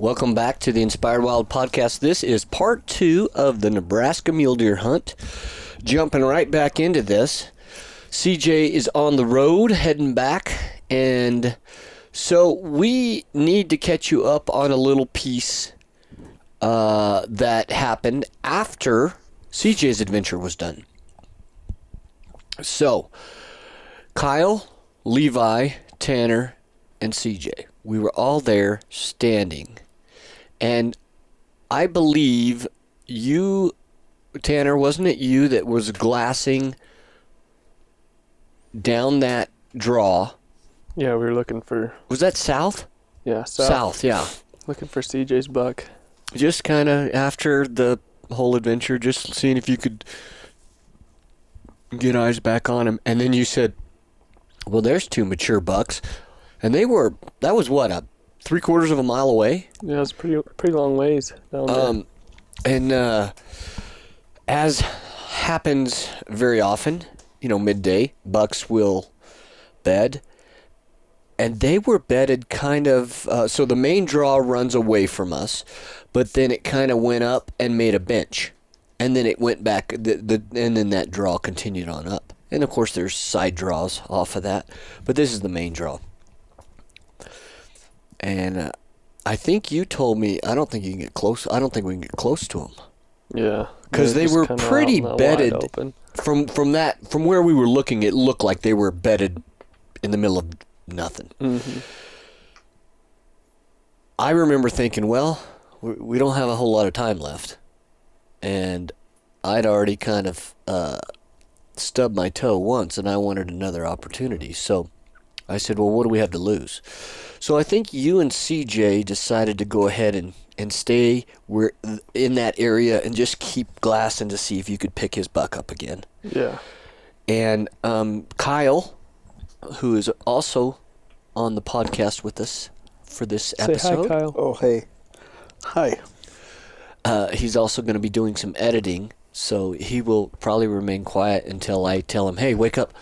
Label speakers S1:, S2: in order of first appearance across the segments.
S1: Welcome back to the Inspired Wild podcast. This is part two of the Nebraska mule deer hunt. Jumping right back into this, CJ is on the road heading back, and so we need to catch you up on a little piece uh, that happened after CJ's adventure was done. So, Kyle, Levi, Tanner, and CJ, we were all there standing. And I believe you, Tanner, wasn't it you that was glassing down that draw?
S2: Yeah, we were looking for
S1: Was that south?
S2: yeah south,
S1: South, yeah.
S2: looking for CJ's buck.
S1: Just kind of after the whole adventure, just seeing if you could get eyes back on him. And then you said, "Well, there's two mature bucks," and they were that was what a three quarters of a mile away.
S2: Yeah, it's pretty pretty long ways down there.
S1: Um, and uh, as happens very often, you know, midday bucks will bed, and they were bedded kind of. Uh, so the main draw runs away from us, but then it kind of went up and made a bench, and then it went back. The, the and then that draw continued on up, and of course there's side draws off of that, but this is the main draw. And uh, I think you told me I don't think you can get close. I don't think we can get close to them
S2: yeah,
S1: 'cause
S2: They're
S1: they were pretty
S2: in the wide
S1: bedded.
S2: Open.
S1: from from that from where we were looking. It looked like they were bedded in the middle of nothing.
S2: hmm
S1: I remember thinking, well, we, we don't have a whole lot of time left, and I'd already kind of uh, stubbed my toe once, and I wanted another opportunity. So I said, well, what do we have to lose? So I think you and CJ decided to go ahead and, and stay where in that area and just keep glassing to see if you could pick his buck up again.
S2: Yeah,
S1: And um, Kyle, who is also on the podcast with us for this
S2: say
S1: episode,
S2: hi, Kyle.
S3: Oh, hey. Hi.
S1: Uh, he's also going to be doing some editing, so he will probably remain quiet until I tell him, "Hey, wake up."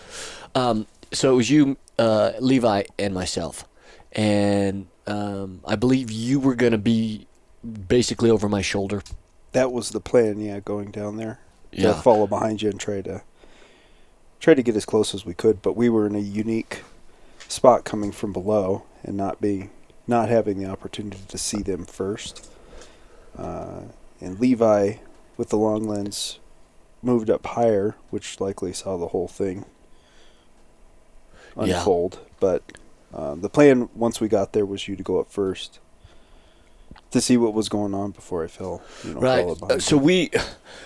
S1: Um, so it was you, uh, Levi, and myself, and um, I believe you were going to be basically over my shoulder.
S3: That was the plan, yeah, going down there.
S1: Yeah.
S3: To follow behind you and try to try to get as close as we could, but we were in a unique spot coming from below and not being not having the opportunity to see them first. Uh, and Levi with the long lens moved up higher, which likely saw the whole thing
S1: Yeah.
S3: unfold. But um, the plan once we got there was you to go up first to see what was going on before I fell. You know,
S1: Right. Uh, so we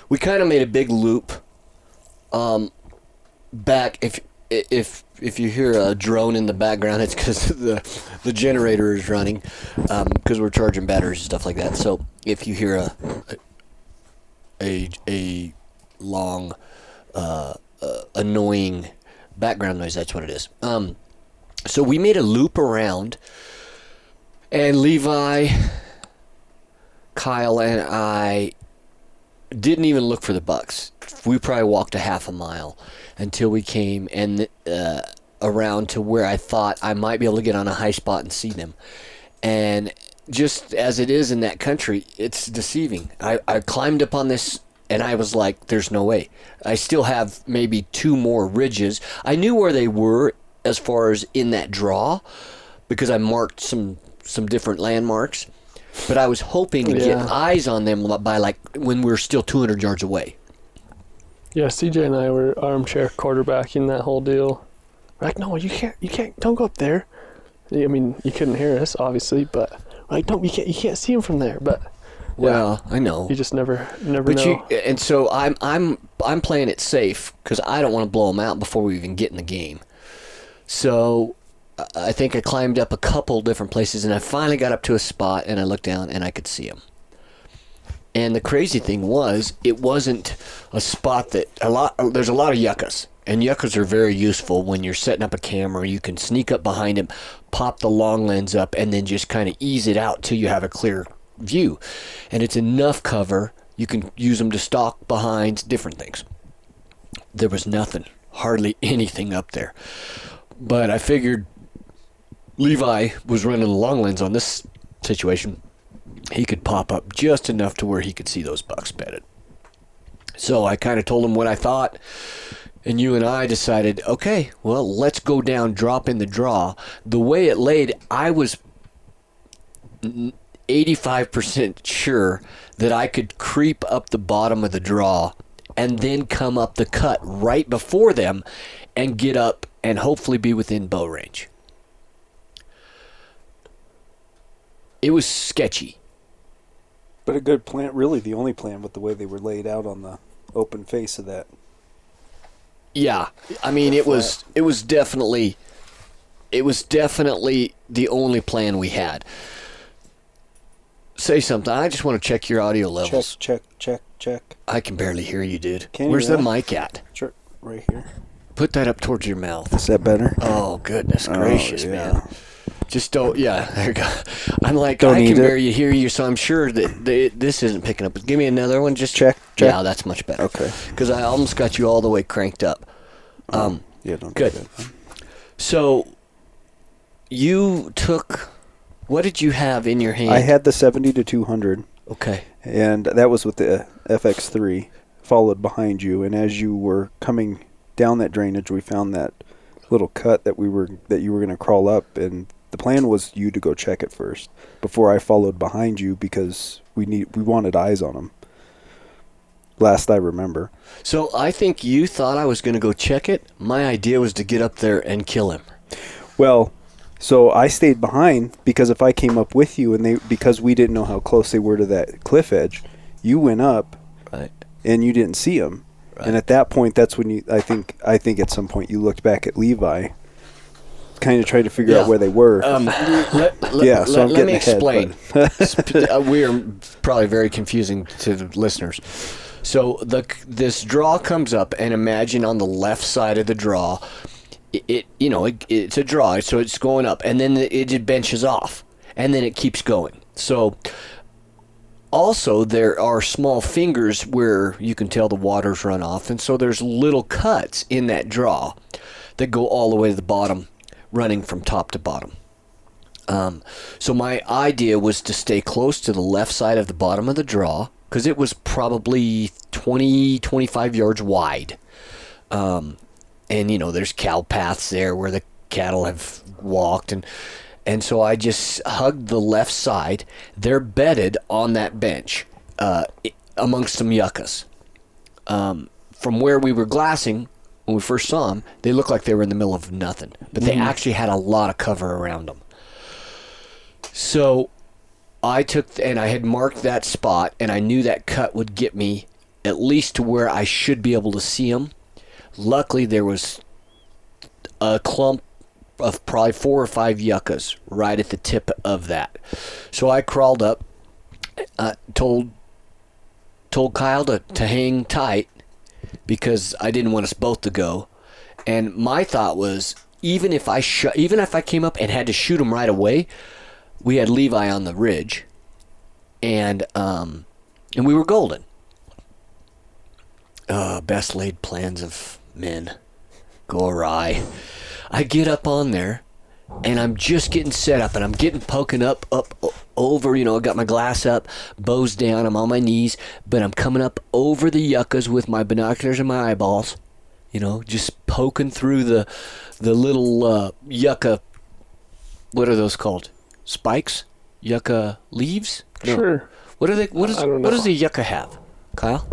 S1: we kind of made a big loop. Um, back if if if you hear a drone in the background, it's because the the generator is running because we're charging batteries and stuff like that. So if you hear a a a long uh, uh, annoying background noise, that's what it is. Um, so we made a loop around, and Levi, Kyle, and I didn't even look for the bucks. We probably walked a half a mile until we came and uh, around to where I thought I might be able to get on a high spot and see them. And just as it is in that country, it's deceiving. I, I climbed up on this and I was like, there's no way. I still have maybe two more ridges. I knew where they were as far as in that draw because I marked some some different landmarks. But I was hoping to
S2: Yeah.
S1: get eyes on them by like when we were still 200 yards away.
S2: Yeah, CJ and I were armchair quarterbacking that whole deal. We're like, no, you can't, you can't, don't go up there. I mean, you couldn't hear us, obviously, but like, don't, you can't, you can't see him from there. But
S1: Well, I know.
S2: you just never, never
S1: But
S2: know.
S1: you and so I'm I'm I'm playing it safe because I don't want to blow them out before we even get in the game. So I- I think I climbed up a couple different places and I finally got up to a spot and I looked down and I could see them. And the crazy thing was, it wasn't a spot that a lot. There's a lot of yuccas, and yuccas are very useful when you're setting up a camera. You can sneak up behind them, pop the long lens up, and then just kind of ease it out till you have a clear view. And it's enough cover. You can use them to stalk behind different things. There was nothing, hardly anything up there. But I figured Levi was running the long lens on this situation. he could pop up just enough to where he could see those bucks bedded. So I kind of told him what I thought, and you and I decided, okay, well, let's go down, drop in the draw. The way it laid, I was 85% sure that I could creep up the bottom of the draw and then come up the cut right before them and get up and hopefully be within bow range. It was sketchy.
S3: But a good plan, really the only plan with the way they were laid out on the open face of that.
S1: Yeah, I mean it was it was definitely it was definitely the only plan we had. Say something. I just want to check your audio levels.
S3: check, check, check. Check.
S1: I can barely hear you, dude.
S3: Can you
S1: Where's the mic at?
S3: Sure, right here.
S1: Put that up towards your mouth.
S3: Is that better?
S1: Oh goodness gracious,
S3: yeah.
S1: man! Just don't. Yeah, there you go. I'm like
S3: Don't
S1: I can barely hear you, so I'm sure that the, this isn't picking up. Give me another one. Just
S3: Check, check.
S1: Yeah, that's much better.
S3: Okay.
S1: Because I almost got you all the way cranked up. Um,
S3: Yeah, don't
S1: good.
S3: do
S1: so you took. What did you have in your hand?
S3: I had the 70 to 200,
S1: Okay.
S3: and that was with the FX3, followed behind you. And as you were coming down that drainage, we found that little cut that we were that you were going to crawl up, and the plan was you to go check it first before I followed behind you because we need we wanted eyes on him. Last I remember.
S1: So I think you thought I was going to go check it. My idea was to get up there and kill him.
S3: Well, so I stayed behind because if I came up with you and they because we didn't know how close they were to that cliff edge, you went up
S1: Right.
S3: and you didn't see them.
S1: Right.
S3: And at that point, that's when you I think I think at some point you looked back at Levi, kind of trying to figure
S1: Yeah.
S3: out where they were.
S1: Um, let, let,
S3: Yeah, so
S1: let,
S3: I'm
S1: let me
S3: ahead,
S1: explain. Sp- uh, we are probably very confusing to the listeners. So the this draw comes up, and imagine on the left side of the draw, it, it you know it, it's a draw, so it's going up, and then it, it benches off, and then it keeps going. So also there are small fingers where you can tell the water's run off and so there's little cuts in that draw that go all the way to the bottom running from top to bottom um, so my idea was to stay close to the left side of the bottom of the draw because it was probably 20 25 yards wide um, and you know there's cow paths there where the cattle have walked and and so I just hugged the left side. They're bedded on that bench uh, amongst some yuccas. Um, from where we were glassing when we first saw them, they looked like they were in the middle of nothing, but they actually had a lot of cover around them. So I took and I had marked that spot, and I knew that cut would get me at least to where I should be able to see them. Luckily, there was a clump of probably four or five yuccas right at the tip of that. So I crawled up, uh, told told Kyle to, to hang tight because I didn't want us both to go. And my thought was, even if I sh- even if I came up and had to shoot him right away, we had Levi on the ridge, and um, and we were golden. Uh, best laid plans of men go awry. I get up on there, and I'm just getting set up, and I'm getting poking up, up over. You know, I got my glass up, bows down. I'm on my knees, but I'm coming up over the yuccas with my binoculars and my eyeballs. You know, just poking through the the little uh, yucca. What are those called? Spikes? Yucca leaves? No.
S2: Sure.
S1: What are they? What is?
S2: I
S1: What does
S2: know.
S1: a yucca have? Kyle?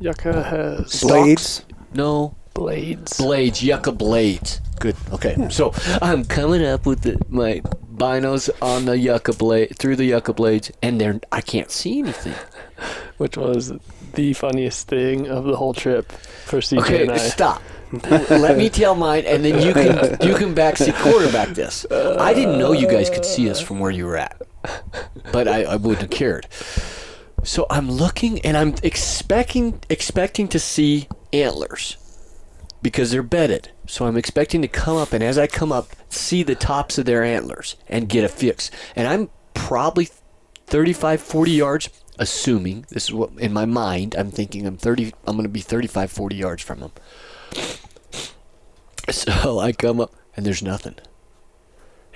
S2: Yucca has
S1: Stalks?
S3: Blades.
S1: No.
S2: Blades.
S1: Blades, yucca blades. Good. Okay. So I'm coming up with the, my binos on the yucca blade through the yucca blades, and they're I can't see anything.
S2: which was the funniest thing of the whole trip for CJ
S1: Okay,
S2: and I.
S1: stop. Let me tell mine, and then you can you can backseat quarterback this. I didn't know you guys could see us from where you were at, but I, I wouldn't have cared. So I'm looking, and I'm expecting expecting to see antlers because they're bedded. So I'm expecting to come up, and as I come up, see the tops of their antlers and get a fix. And I'm probably 35, 40 yards, assuming this is what in my mind I'm thinking I'm 30. I'm going to be 35, 40 yards from them. So I come up, and there's nothing.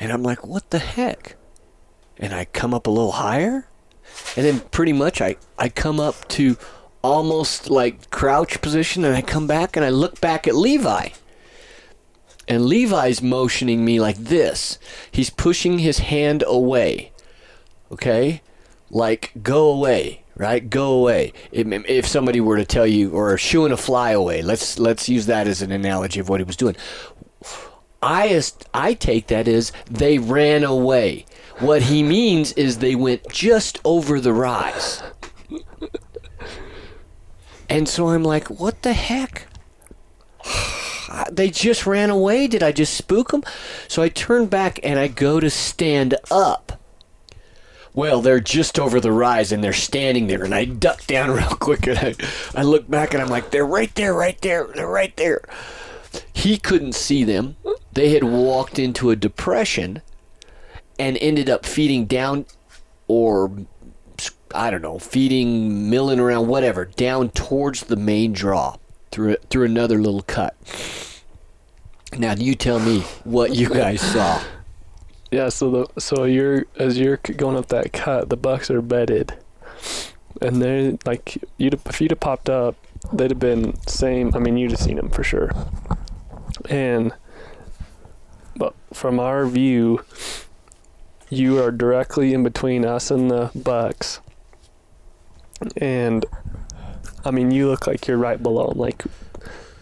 S1: And I'm like, what the heck? And I come up a little higher, and then pretty much I I come up to almost like crouch position, and I come back and I look back at Levi. And Levi's motioning me like this. He's pushing his hand away. Okay? Like, go away, right? Go away. If, somebody were to tell you, or shooing a fly away, let's let's use that as an analogy of what he was doing. I I take that as they ran away. What he means is they went just over the rise. And so I'm like, what the heck? they just ran away. Did I just spook them? So I turn back and I go to stand up. Well, they're just over the rise and they're standing there, and I duck down real quick and I, I look back and I'm like, they're right there, right there, they're right there. He couldn't see them. They had walked into a depression and ended up feeding down or I don't know, feeding, milling around, whatever, down towards the main draw through through another little cut. Now you tell me what you guys saw.
S2: Yeah, so the so you're as you're going up that cut, the bucks are bedded, and they're like you'd if you'd have popped up, they'd have been same. I mean, you'd have seen them for sure. And but from our view, you are directly in between us and the bucks, and I mean, you look like you're right below 'em, like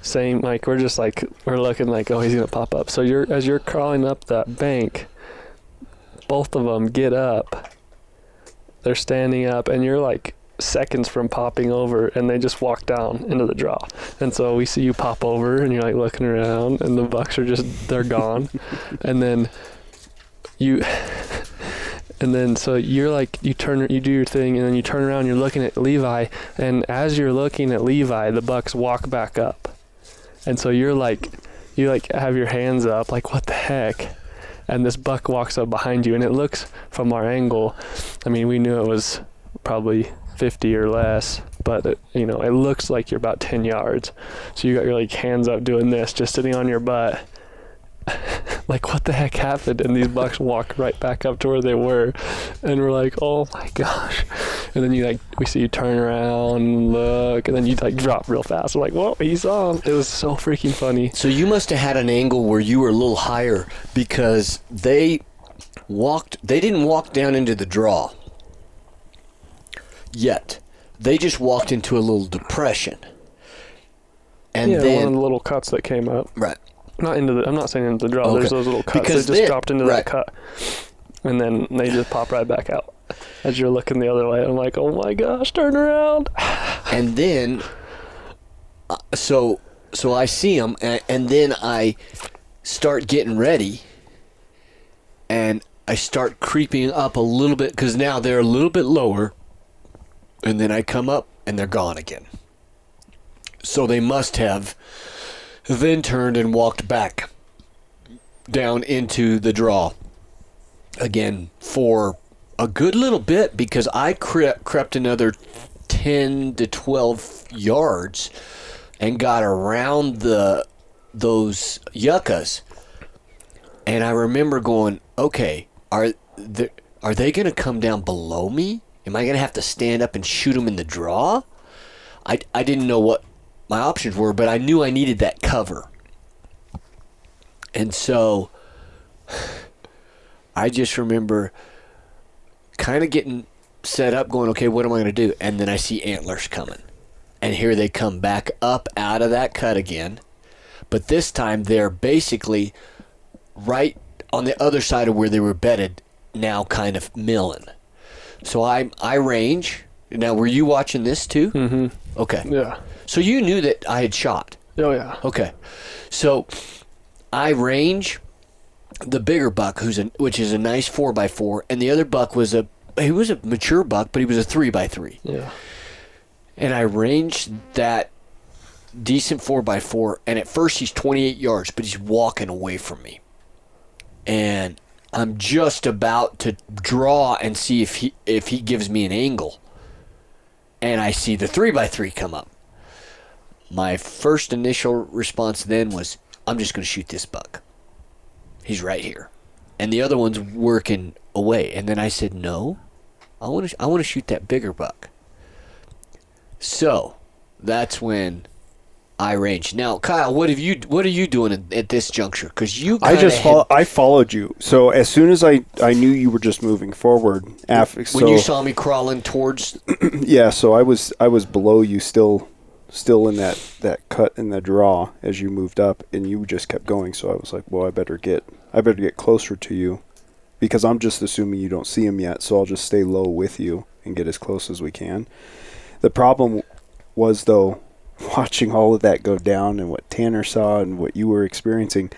S2: same like we're just like we're looking like oh he's gonna pop up. So you're as you're crawling up that bank both of them get up. They're standing up, and you're like seconds from popping over, and they just walk down into the draw. And so we see you pop over, and you're like looking around, and the bucks are just they're gone. and then you, and then so you're like you turn you do your thing, and then you turn around, you're looking at Levi, and as you're looking at Levi, the bucks walk back up, and so you're like you like have your hands up, like what the heck? And this buck walks up behind you and it looks from our angle i mean we knew it was probably 50 or less but it, you know it looks like you're about 10 yards. So you got your like hands up doing this just sitting on your butt like what the heck happened? And these bucks walk right back up to where they were. And we're like oh my gosh. And then you like we see you turn around and look. And then you like drop real fast. We're like whoa he's on. It was so freaking funny.
S1: So you must have had an angle where you were a little higher because they walked they didn't walk down into the draw yet. They just walked into a little depression. And
S2: yeah one of the little cuts that came up.
S1: Right.
S2: Not into the. I'm not saying into the draw.
S1: Okay.
S2: There's those little cuts.
S1: Because
S2: they just dropped into
S1: right.
S2: that cut, and then they just pop right back out. As you're looking the other way, I'm like, oh my gosh, turn around.
S1: and then uh, so so I see them and, and then I start getting ready and I start creeping up a little bit cuz now they're a little bit lower and then I come up and they're gone again. So they must have then turned and walked back down into the draw. Again for a good little bit because I cre- crept another 10 to 12 yards and got around the those yuccas. And I remember going okay are the, are they going to come down below me? Am I going to have to stand up and shoot them in the draw? I, I didn't know what my options were but I knew I needed that cover and so I just remember kind of getting set up, going, okay, what am I going to do? And then I see antlers coming. And here they come back up out of that cut again. But this time they're basically right on the other side of where they were bedded, now kind of milling. So I I range. Now, were you watching this too?
S2: Mm-hmm.
S1: Okay.
S2: Yeah.
S1: So you knew that I had shot.
S2: Oh yeah.
S1: Okay. So I range the bigger buck, who's a which is a nice four by four, and the other buck was a he was a mature buck, but he was a three by three.
S2: Yeah.
S1: And I ranged that decent four by four, and at first he's 28 yards, but he's walking away from me, and I'm just about to draw and see if he if he gives me an angle, and I see the three by three come up. My first initial response then was, I'm just going to shoot this buck. He's right here. And the other one's working away. And then I said, No, I want to I want to shoot that bigger buck. So, that's when I range. Now, Kyle, what have you what are you doing at, at this juncture? Because you
S3: I just follow, I followed you. So as soon as I I knew you were just moving forward after
S1: when
S3: so
S1: you saw me crawling towards
S3: yeah, so I was I was below you still still in that that cut in the draw as you moved up and you just kept going so I was like, "Well, I better get I better get closer to you because I'm just assuming you don't see him yet, so I'll just stay low with you and get as close as we can." The problem was though watching all of that go down and what Tanner saw and what you were experiencing,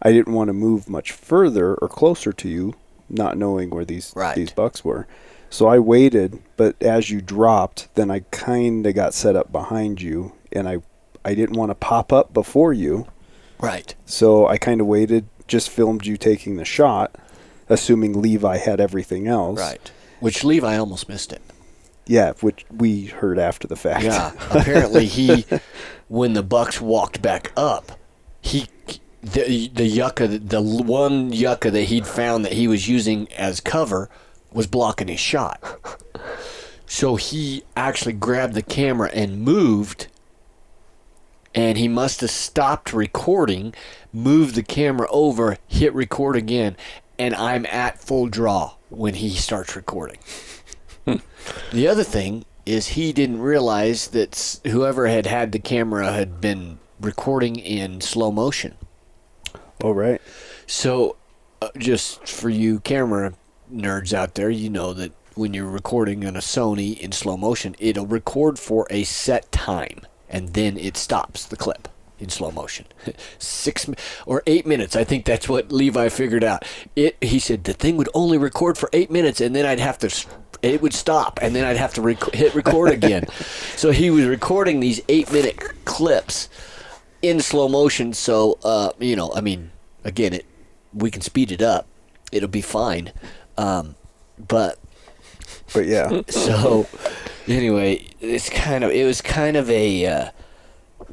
S3: I didn't want to move much further or closer to you, not knowing where these
S1: Right.
S3: these bucks were. So I waited, but as you dropped, then I kind of got set up behind you, and I I didn't want to pop up before you,
S1: right.
S3: so I kind of waited, just filmed you taking the shot, assuming Levi had everything else.
S1: Right. Which Levi almost missed it.
S3: Yeah, which we heard after the fact.
S1: Yeah. Apparently he when the Bucks walked back up, he the the yucca the one yucca that he'd found that he was using as cover was blocking his shot. So he actually grabbed the camera and moved and he must have stopped recording, moved the camera over, hit record again, and I'm at full draw when he starts recording. the other thing is he didn't realize that whoever had had the camera had been recording in slow motion.
S3: Oh right.
S1: So, uh, just for you camera nerds out there, you know that when you're recording on a Sony in slow motion, it'll record for a set time and then it stops the clip in slow motion. Six or eight minutes. I think that's what Levi figured out. It. He said the thing would only record for eight minutes and then I'd have to. It would stop and then I'd have to rec- hit record again. so he was recording these eight minute clips in slow motion. So, uh, you know, I mean, again, it we can speed it up. It'll be fine. Um, but
S3: But yeah.
S1: so anyway, it's kind of it was kind of a, uh,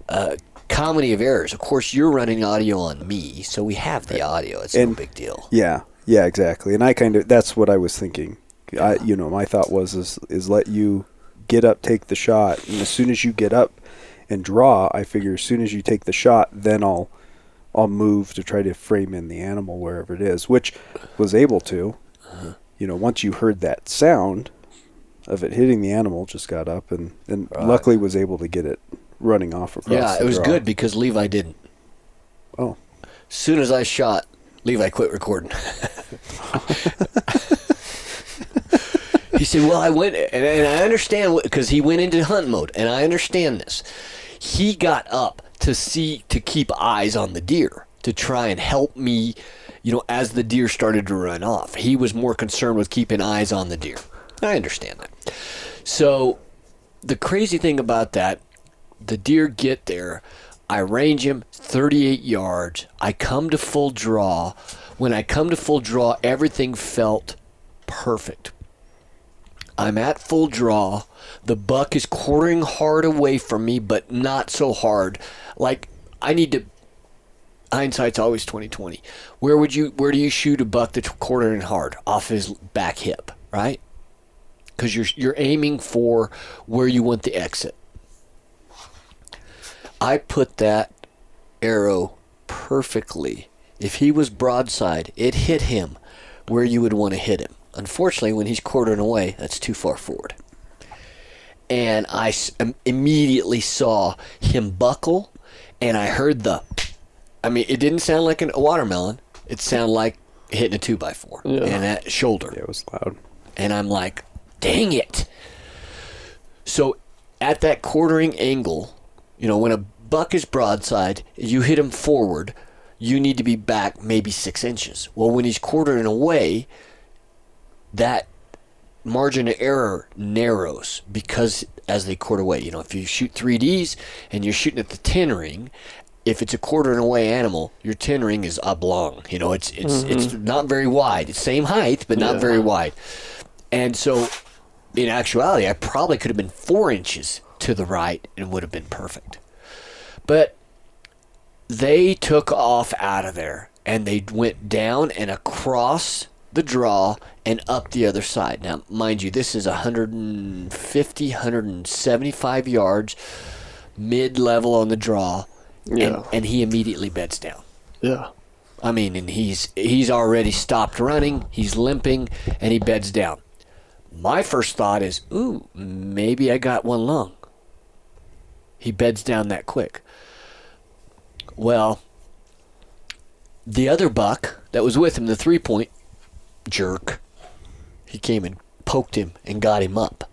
S1: a comedy of errors. Of course, you're running audio on me, so we have the audio. It's no big deal.
S3: Yeah, yeah, exactly. And I kind of that's what I was thinking. I, you know, my thought was is is let you get up, take the shot, and as soon as you get up and draw, I figure as soon as you take the shot, then I'll I'll move to try to frame in the animal wherever it is, which was able to. You know, once you heard that sound of it hitting the animal, just got up and and
S1: Right.
S3: luckily was able to get it running off across.
S1: Yeah, it was
S3: draw.
S1: good because Levi didn't.
S3: Oh,
S1: soon as I shot, Levi quit recording. he said, "Well, I went, and, and I understand because he went into hunt mode, and I understand this. He got up to see to keep eyes on the deer to try and help me, you know, as the deer started to run off. He was more concerned with keeping eyes on the deer. I understand that. So, the crazy thing about that the deer get there. I range him 38 yards. I come to full draw. When I come to full draw, everything felt perfect. I'm at full draw. The buck is quartering hard away from me, but not so hard. Like I need to. Hindsight's always 2020. Where would you? Where do you shoot a buck that's quartering hard off his back hip, right? Because you're you're aiming for where you want the exit. I put that arrow perfectly. If he was broadside, it hit him where you would want to hit him. Unfortunately, when he's quartering away, that's too far forward. And I immediately saw him buckle, and I heard the. I mean, it didn't sound like an, a watermelon. It sounded like hitting a two by four
S2: Yeah.
S1: and that shoulder
S3: yeah, it was loud.
S1: and I'm like, dang it. So at that quartering angle, you know, when a buck is broadside, you hit him forward, you need to be back maybe six inches. Well, when he's quartering away, that margin of error narrows because as they quarter away, you know, if you shoot 3Ds and you're shooting at the 10 ring, if it's a quartering away animal, your 10 ring is oblong. You know, it's it's mm-hmm. it's not very wide. It's same height, but not
S2: Yeah.
S1: very wide. And so, in actuality, I probably could have been four inches to the right and would have been perfect. But they took off out of there and they went down and across the draw and up the other side. Now, mind you, this is 150, 175 yards, mid level on the draw,
S2: Yeah.
S1: and, and he immediately beds down.
S2: Yeah.
S1: I mean, and he's he's already stopped running, he's limping, and he beds down. My first thought is, ooh, maybe I got one lung. He beds down that quick. Well, the other buck that was with him, the three point jerk, he came and poked him and got him up.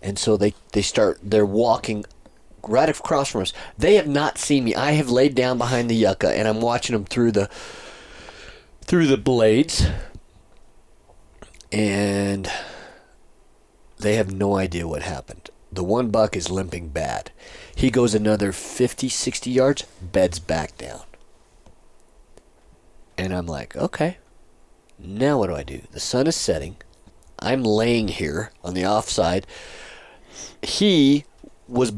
S1: And so they, they start, they're walking right across from us. They have not seen me. I have laid down behind the yucca and I'm watching them through the, through the blades. And they have no idea what happened. The one buck is limping bad. He goes another 50, 60 yards, beds back down. And I'm like, okay, now what do I do? The sun is setting. I'm laying here on the offside. He was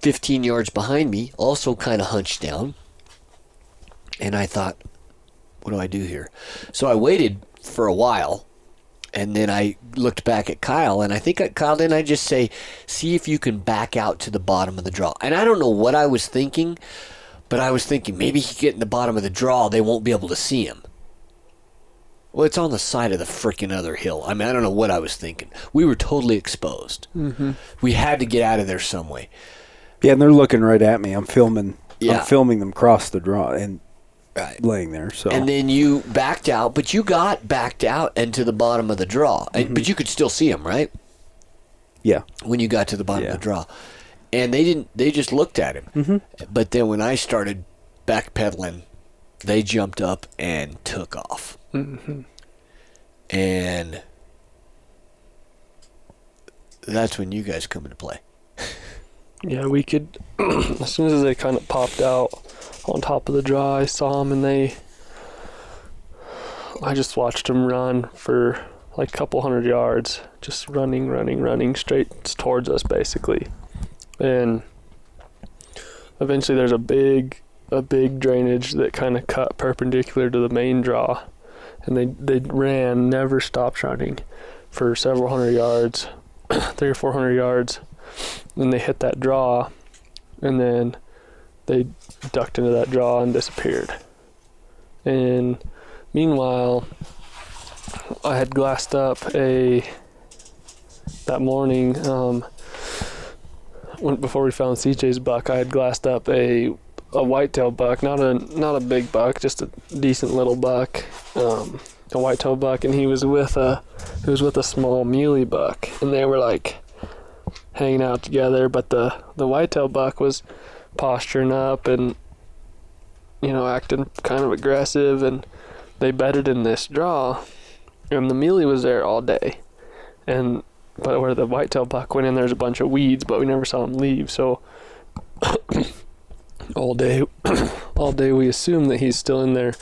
S1: 15 yards behind me, also kind of hunched down. And I thought, what do I do here? So I waited for a while and then I looked back at Kyle, and I think Kyle, then I just say, see if you can back out to the bottom of the draw. And I don't know what I was thinking, but I was thinking maybe he get in the bottom of the draw, they won't be able to see him. Well, it's on the side of the freaking other hill. I mean, I don't know what I was thinking. We were totally exposed. Mm-hmm. We had to get out of there some way.
S3: Yeah, and they're looking right at me. I'm filming.
S1: Yeah.
S3: I'm filming them cross the draw and
S1: Right.
S3: laying there. So
S1: And then you backed out, but you got backed out into the bottom of the draw. And, but you could still see him, right?
S3: yeah,
S1: when you got to the bottom
S3: Yeah.
S1: of the draw. And they didn't. They just looked at him. Mm-hmm. But then when I started backpedaling, they jumped up and took off. Mm-hmm. And that's when you guys come into play.
S2: Yeah, we could. as soon as they kind of popped out on top of the draw, I saw them and they. I just watched them run for like a couple hundred yards, just running, running, running straight towards us, basically. And eventually, there's a big, a big drainage that kind of cut perpendicular to the main draw, and they they ran, never stopped running, for several hundred yards, three or four hundred yards and they hit that draw and then they ducked into that draw and disappeared. And meanwhile i had glassed up a that morning um when, before we found cj's buck i had glassed up a a whitetail buck not a not a big buck just a decent little buck um a whitetail buck. And he was with a he was with a small muley buck. And they were like hanging out together, but the the whitetail buck was posturing up and you know acting kind of aggressive, and they bedded in this draw, and the muley was there all day, and but where the whitetail buck went in, there's a bunch of weeds, but we never saw him leave, so. all day, all day we assume that he's still in there,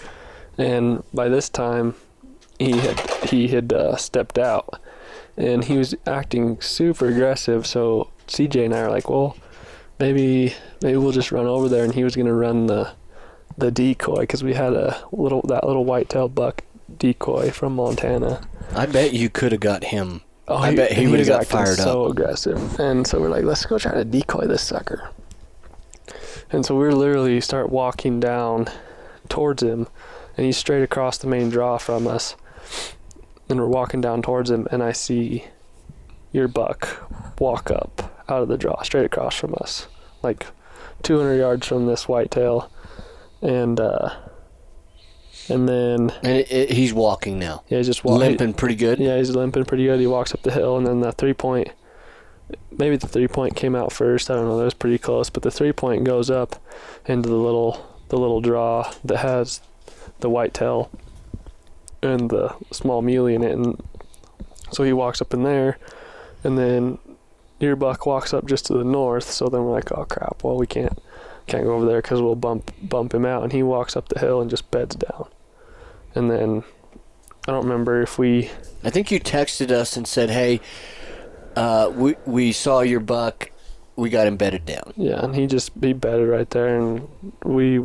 S2: and by this time, he had he had uh, stepped out, and he was acting super aggressive. So CJ and I are like, well, maybe maybe we'll just run over there, and he was gonna run the the decoy because we had a little that little white-tailed buck decoy from Montana.
S1: I bet you could have got him.
S2: Oh,
S1: I bet he would have got fired
S2: so
S1: up.
S2: aggressive, and so we're like, let's go try to decoy this sucker. And so we're literally start walking down towards him, and he's straight across the main draw from us. And we're walking down towards him, and I see your buck walk up out of the draw, straight across from us, like 200 yards from this whitetail, and uh, and then
S1: And it, it, he's walking now.
S2: yeah, he's just walking.
S1: Limping pretty good.
S2: Yeah, he's limping pretty good. He walks up the hill, and then the three point, maybe the three point came out first. I don't know. That was pretty close, but the three point goes up into the little the little draw that has the whitetail and the small muley in it, and so he walks up in there, and then your buck walks up just to the north. So then we're like, oh crap! Well, we can't can't go over there because we'll bump bump him out, and he walks up the hill and just beds down, and then. I don't remember if we
S1: I think you texted us and said, "Hey, uh, we we saw your buck. We got him bedded down."
S2: Yeah, and he just he bedded right there, and we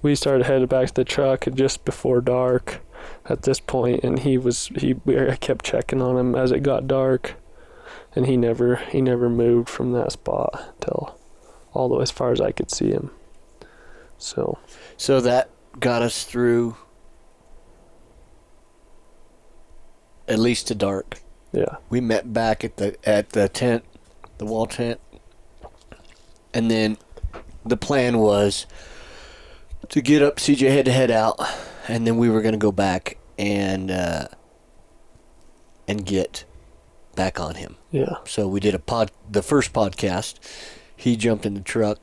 S2: we started headed back to the truck just before dark. At this point, and he was he. I kept checking on him as it got dark, and he never he never moved from that spot till all the way as far as I could see him. So
S1: So that got us through at least to dark.
S2: yeah,
S1: We met back at the at the tent, the wall tent, and then the plan was to get up. CJ had to head out, and then we were going to go back and uh, and get back on him.
S2: yeah,
S1: So we did a pod, the first podcast. He jumped in the truck,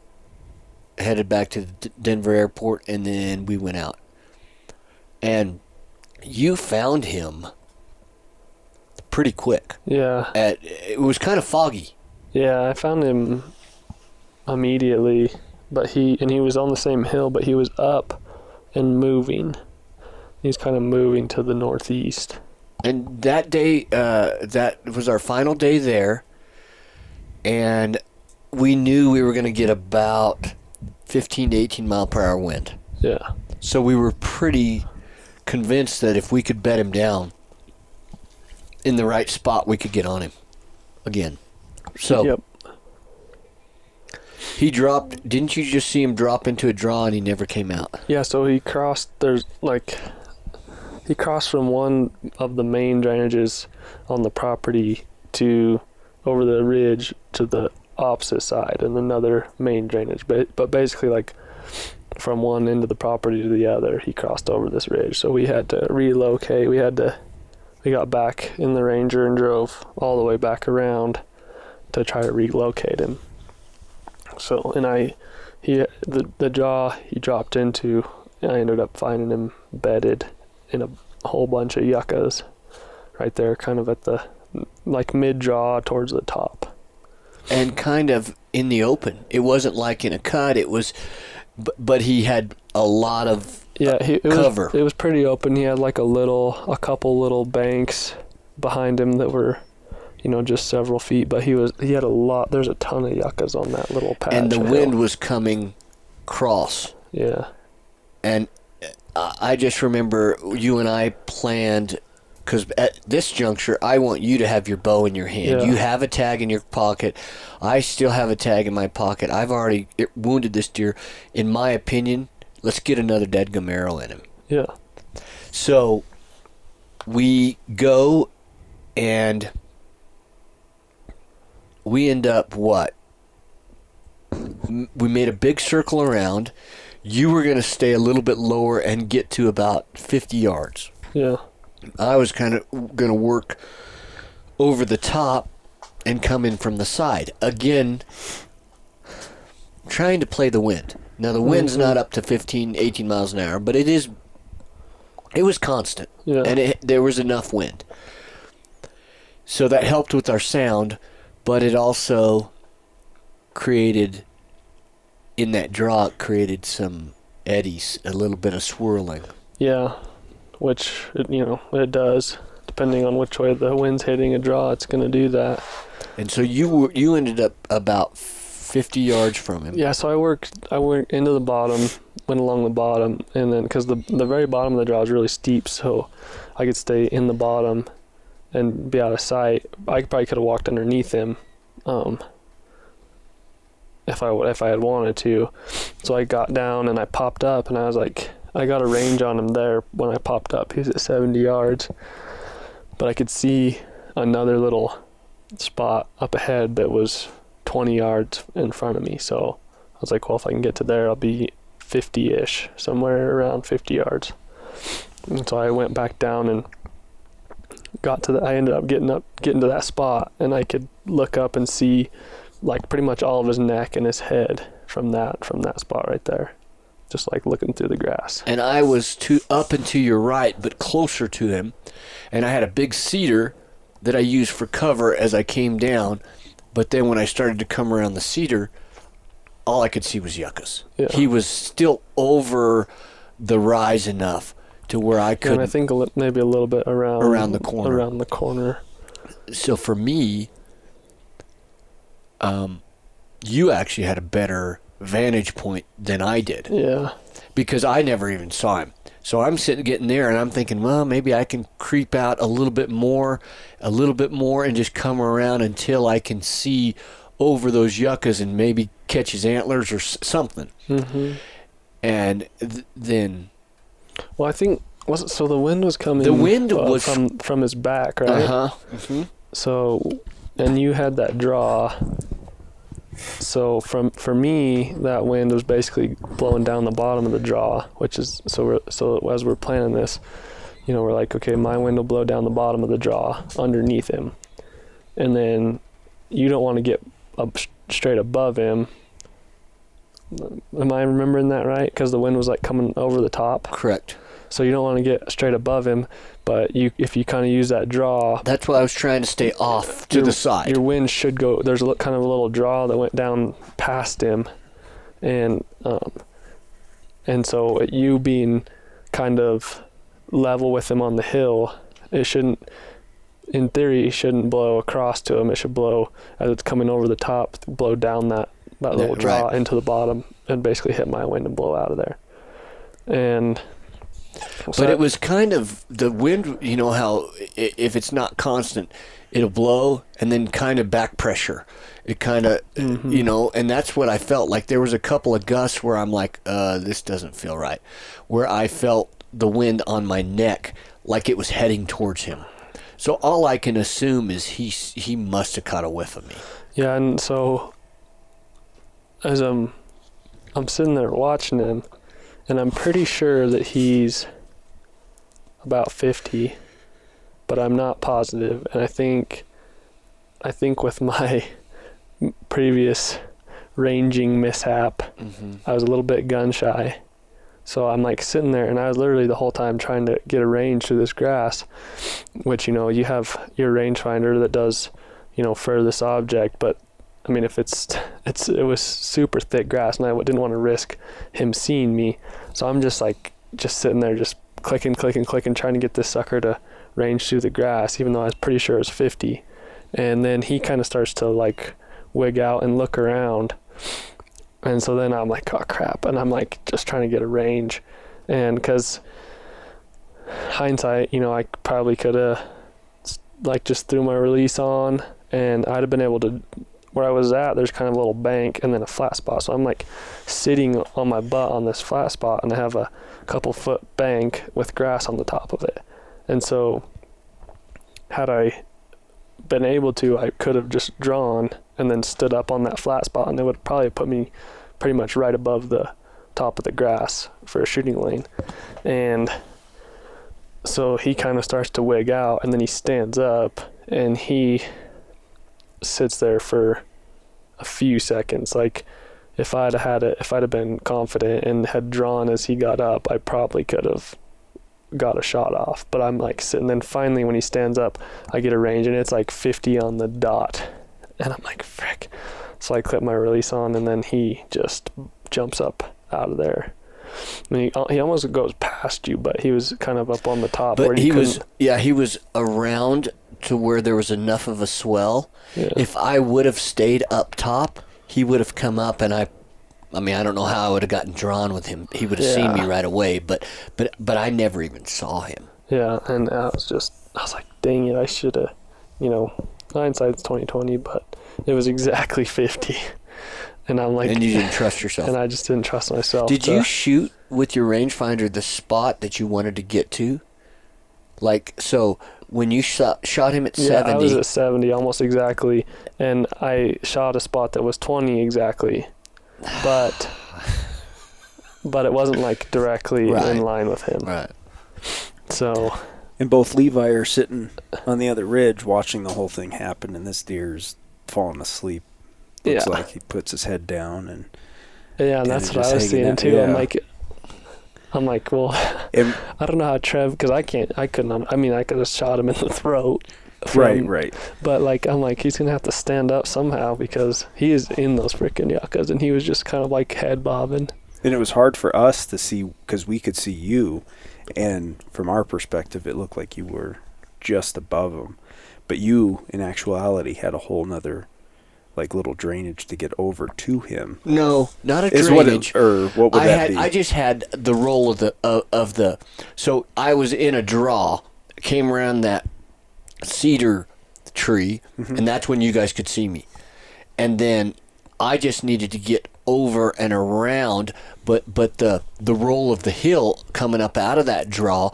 S1: headed back to the D- Denver airport, and then we went out. And you found him pretty quick.
S2: yeah,
S1: At it was kind of foggy.
S2: yeah. I found him immediately, but he and he was on the same hill, but he was up and moving. He's kind of moving to the northeast.
S1: And that day, uh, that was our final day there, and we knew we were going to get about 15 to 18 mile per hour wind.
S2: Yeah,
S1: So we were pretty convinced that if we could bet him down in the right spot, we could get on him again. So
S2: yep,
S1: he dropped. Didn't you just see him drop into a draw and he never came out?
S2: yeah. So he crossed. There's like he crossed from one of the main drainages on the property to over the ridge to the opposite side and another main drainage. But but basically like from one end of the property to the other, he crossed over this ridge. So we had to relocate. We had to we got back in the Ranger and drove all the way back around to try to relocate him. So and I he the the jaw he dropped into I ended up finding him bedded in a whole bunch of yuccas right there kind of at the like mid jaw towards the top.
S1: And kind of in the open. It wasn't like in a cut. It was, but, but he had a lot of
S2: Yeah, uh, he, it
S1: cover.
S2: was it was pretty open. He had like a little a couple little banks behind him that were you know just several feet, but he was he had a lot there's a ton of yuccas on that little patch.
S1: and the wind
S2: hill.
S1: was coming cross.
S2: Yeah.
S1: And I just remember you and I planned because at this juncture, I want you to have your bow in your hand.
S2: Yeah.
S1: You have a tag in your pocket. I still have a tag in my pocket. I've already it wounded this deer. In my opinion, let's get another dead arrow in him.
S2: Yeah.
S1: So we go and we end up what? We made a big circle around. You were going to stay a little bit lower and get to about 50 yards.
S2: Yeah.
S1: I was kind of going to work over the top and come in from the side. Again, trying to play the wind. Now, the wind's
S2: Mhm.
S1: not up to 15, 18 miles an hour, but it is. It was constant,
S2: Yeah.
S1: and it, there was enough wind. So that helped with our sound, but it also created, in that draw, it created some eddies, a little bit of swirling.
S2: Yeah, which it, you know it does. Depending on which way the wind's hitting a draw, it's going to do that.
S1: And so you were, you ended up about 50 yards from him.
S2: Yeah, so I worked I went into the bottom, went along the bottom, and then because the the very bottom of the draw is really steep, so I could stay in the bottom and be out of sight. I probably could have walked underneath him, um, if I if I had wanted to. So I got down and I popped up, and I was like, I got a range on him there when I popped up. He was at 70 yards, but I could see another little spot up ahead that was 20 yards in front of me. So I was like, well, if I can get to there, I'll be 50 ish, somewhere around 50 yards. And so I went back down and got to the, I ended up getting up, getting to that spot, and I could look up and see like pretty much all of his neck and his head from that, from that spot right there. Just like looking through the grass.
S1: And I was to up and to your right, but closer to him. And I had a big cedar that I used for cover as I came down. But then when I started to come around the cedar, all I could see was yuccas.
S2: Yeah.
S1: He was still over the rise enough to where I could. And.
S2: I think maybe a little bit around
S1: Around the corner.
S2: Around the corner.
S1: so for me, um, you actually had a better vantage point than I did.
S2: Yeah.
S1: because I never even saw him. So I'm sitting getting there and I'm thinking, well, maybe I can creep out a little bit more, a little bit more, and just come around until I can see over those yuccas and maybe catch his antlers or s- something.
S2: hmm
S1: And th- then,
S2: Well, I think was it, so. The wind was coming.
S1: The wind
S2: uh,
S1: was-
S2: from from his back, right?
S1: uh huh.
S2: So, and you had that draw. So from for me, that wind was basically blowing down the bottom of the draw, which is so. We're, so as we're planning this, you know, we're like, okay, my wind will blow down the bottom of the draw underneath him, and then you don't want to get up straight above him. Am I remembering that right? Because the wind was like coming over the top,
S1: Correct.
S2: so you don't want to get straight above him. But you, if you kind of use that draw,
S1: That's why I was trying to stay off to
S2: your-
S1: the side.
S2: Your wind should go. There's a kind of a little draw that went down past him, and um, and so you being kind of level with him on the hill, it shouldn't. In theory, it shouldn't blow across to him. It should blow as it's coming over the top, blow down that that
S1: Yeah,
S2: little draw
S1: right.
S2: into the bottom, and basically hit my wind and blow out of there. And
S1: But it was kind of the wind. You know how if it's not constant, it'll blow and then kind of back pressure. It kind of,
S2: Mm-hmm.
S1: you know, and that's what I felt like. There was a couple of gusts where I'm like, uh, this doesn't feel right. Where I felt the wind on my neck like it was heading towards him. So all I can assume is he he must have caught a whiff of me.
S2: Yeah, and so as I'm I'm sitting there watching him, and I'm pretty sure that he's about 50, but I'm not positive. And I think I think with my previous ranging mishap,
S1: Mm-hmm.
S2: I was a little bit gun shy. So I'm like sitting there, and I was literally the whole time trying to get a range through this grass, which you know you have your rangefinder that does, you know, furthest object. But I mean, if it's it's it was super thick grass, and I didn't want to risk him seeing me. So I'm just like just sitting there, just clicking, clicking, clicking, trying to get this sucker to range through the grass, even though I was pretty sure it was 50. And then he kind of starts to like wig out and look around. And so then I'm like, oh crap. And I'm like, just trying to get a range. And because hindsight, you know, I probably could have like just threw my release on and I'd have been able to, where I was at, there's kind of a little bank and then a flat spot. So I'm like sitting on my butt on this flat spot and I have a couple foot bank with grass on the top of it. And so had I been able to, I could have just drawn and then stood up on that flat spot, and it would probably put me pretty much right above the top of the grass for a shooting lane. And so he kind of starts to wig out, and then he stands up and he sits there for a few seconds. Like if I'd had it, if I'd have been confident and had drawn as he got up, I probably could have got a shot off. But I'm like sitting. Then finally, when he stands up, I get a range, and it's like 50 on the dot, and I'm like, frick. So I clip my release on, and then he just jumps up out of there. And he, he almost goes past you, but he was kind of up on the top. where
S1: But he was, yeah, he was around to where there was enough of a swell.
S2: Yeah.
S1: If I would have stayed up top, he would have come up, and I, I mean, I don't know how I would have gotten drawn with him. He would have seen me right away, but, but, but I never even saw him.
S2: Yeah, and I was just, I was like, dang it, I should have, you know, hindsight's twenty twenty, but it was exactly fifty, and I'm like,
S1: and you didn't trust yourself.
S2: and I just didn't trust myself.
S1: Did
S2: to-
S1: you shoot with your rangefinder the spot that you wanted to get to? Like so, when you shot shot him at
S2: Yeah, I was at seventy almost exactly, and I shot a spot that was twenty exactly, but, but it wasn't like directly
S1: Right.
S2: in line with him.
S1: right?
S2: So
S3: And both Levi are sitting on the other ridge watching the whole thing happen, and this deer's falling asleep. Looks
S2: Yeah.
S3: like he puts his head down, and
S2: yeah, and that's what I was seeing
S3: out,
S2: too. I'm like, I'm like, well, I don't know how Trev, because I can't, I couldn't. I mean, I could have shot him in the throat.
S3: right, right.
S2: But like, I'm like, he's gonna have to stand up somehow because he is in those freaking yuccas, and he was just kind of like head bobbing.
S3: And it was hard for us to see because we could see you, and from our perspective, it looked like you were just above him. But you, in actuality, had a whole nother like little drainage to get over to him.
S1: No, not a
S3: Is what
S1: drainage.
S3: it, or what would
S1: I
S3: that
S1: had
S3: be?
S1: I just had the roll of the of, of the so I was in a draw came around that cedar tree
S3: Mm-hmm.
S1: and that's when you guys could see me and then I just needed to get over and around but but the the roll of the hill coming up out of that draw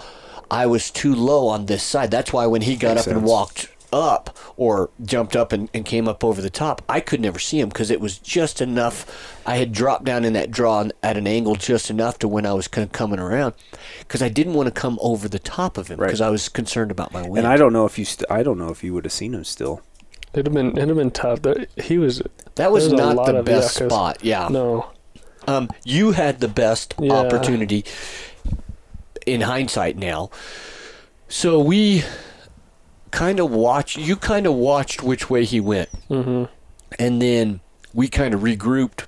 S1: I was too low on this side that's why when he got
S3: Makes
S1: up and walked up or jumped up and, and came up over the top, I could never see him because it was just enough. I had dropped down in that draw at an angle just enough to when I was kind of coming around because I didn't want to come over the top of him
S3: Right.
S1: because I was concerned about my wind.
S3: and I don't know if you. St- I don't know if you would have seen him still.
S2: It'd have been it'd have been tough. There- He was
S1: that was
S2: there's a
S1: not
S2: lot
S1: the
S2: of- yeah,
S1: spot. Yeah.
S2: no.
S1: Um, you had the best
S2: Yeah.
S1: opportunity in hindsight now. So we kind of watched, you kind of watched which way he went.
S2: hmm
S1: And then we kind of regrouped,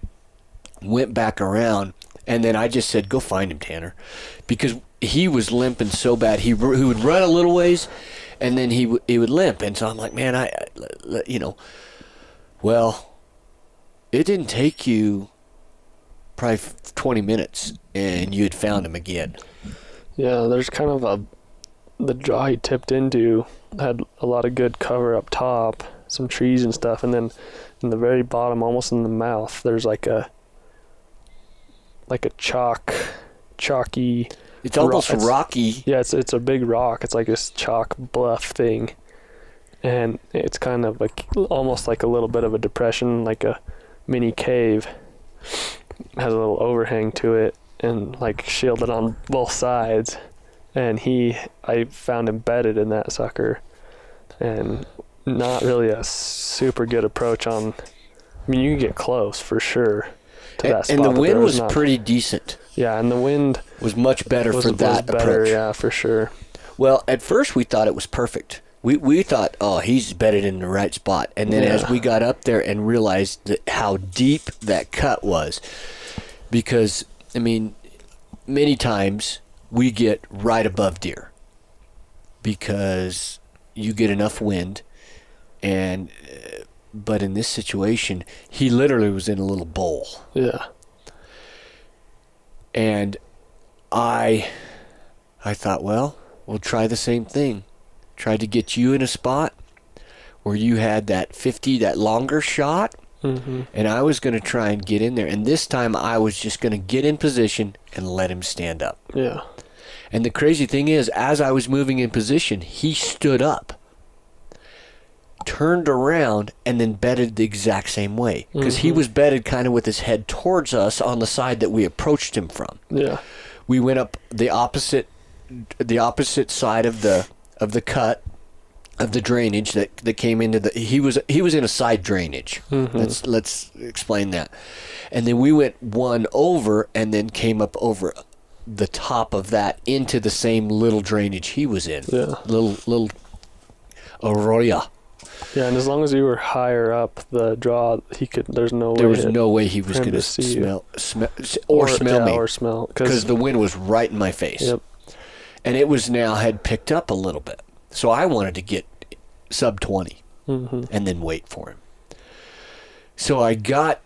S1: went back around, and then I just said, go find him, Tanner. Because he was limping so bad. He, he would run a little ways, and then he, he would limp. And so I'm like, man, I, you know, well, it didn't take you probably 20 minutes, and you had found him again.
S2: Yeah, there's kind of a the jaw he tipped into had a lot of good cover up top, some trees and stuff, and then in the very bottom, almost in the mouth, there's like a like a chalk, chalky.
S1: It's almost
S2: it's-
S1: rocky.
S2: Yeah, it's it's a big rock. It's like this chalk bluff thing, and it's kind of like almost like a little bit of a depression, like a mini cave. Has a little overhang to it, and like shielded on both sides. And he, I found embedded in that sucker, and not really a super good approach on. I mean, you can get close for sure to
S1: And,
S2: that spot.
S1: and the wind was
S2: not-
S1: pretty decent.
S2: Yeah, and the wind
S1: Was much better
S2: was,
S1: for
S2: was
S1: that
S2: better.
S1: approach.
S2: Yeah, for sure.
S1: Well, at first we thought it was perfect. We we thought, oh, he's bedded in the right spot. And then as we got up there and realized that how deep that cut was, because I mean, many times we get right above deer because you get enough wind, and uh, but in this situation, he literally was in a little bowl
S2: Yeah.
S1: and I I thought, well, we'll try the same thing. Tried to get you in a spot where you had that 50, that longer shot,
S2: hmm
S1: and I was going to try and get in there. And this time I was just going to get in position and let him stand up.
S2: Yeah.
S1: And the crazy thing is, as I was moving in position, he stood up, turned around, and then bedded the exact same way. Because he
S2: Mhm.
S1: was bedded kind of with his head towards us on the side that we approached him from
S2: Yeah.
S1: we went up the opposite the opposite side of the of the cut of the drainage that that came into the he was he was in a side drainage
S2: Mhm.
S1: let's let's explain that and then we went one over and then came up over the top of that into the same little drainage he was in
S2: Yeah.
S1: little little arroyo
S2: Yeah, and as long as you were higher up the draw, he could. There's no
S1: there
S2: way
S1: There
S2: was
S1: no way he was going
S2: to
S1: to
S2: see you.
S1: smell, smell or, smell
S2: yeah,
S1: me
S2: or smell
S1: because the wind was right in my face
S2: yep.
S1: and it was now had picked up a little bit. So I wanted to get sub 20
S2: hmm
S1: and then wait for him. So I got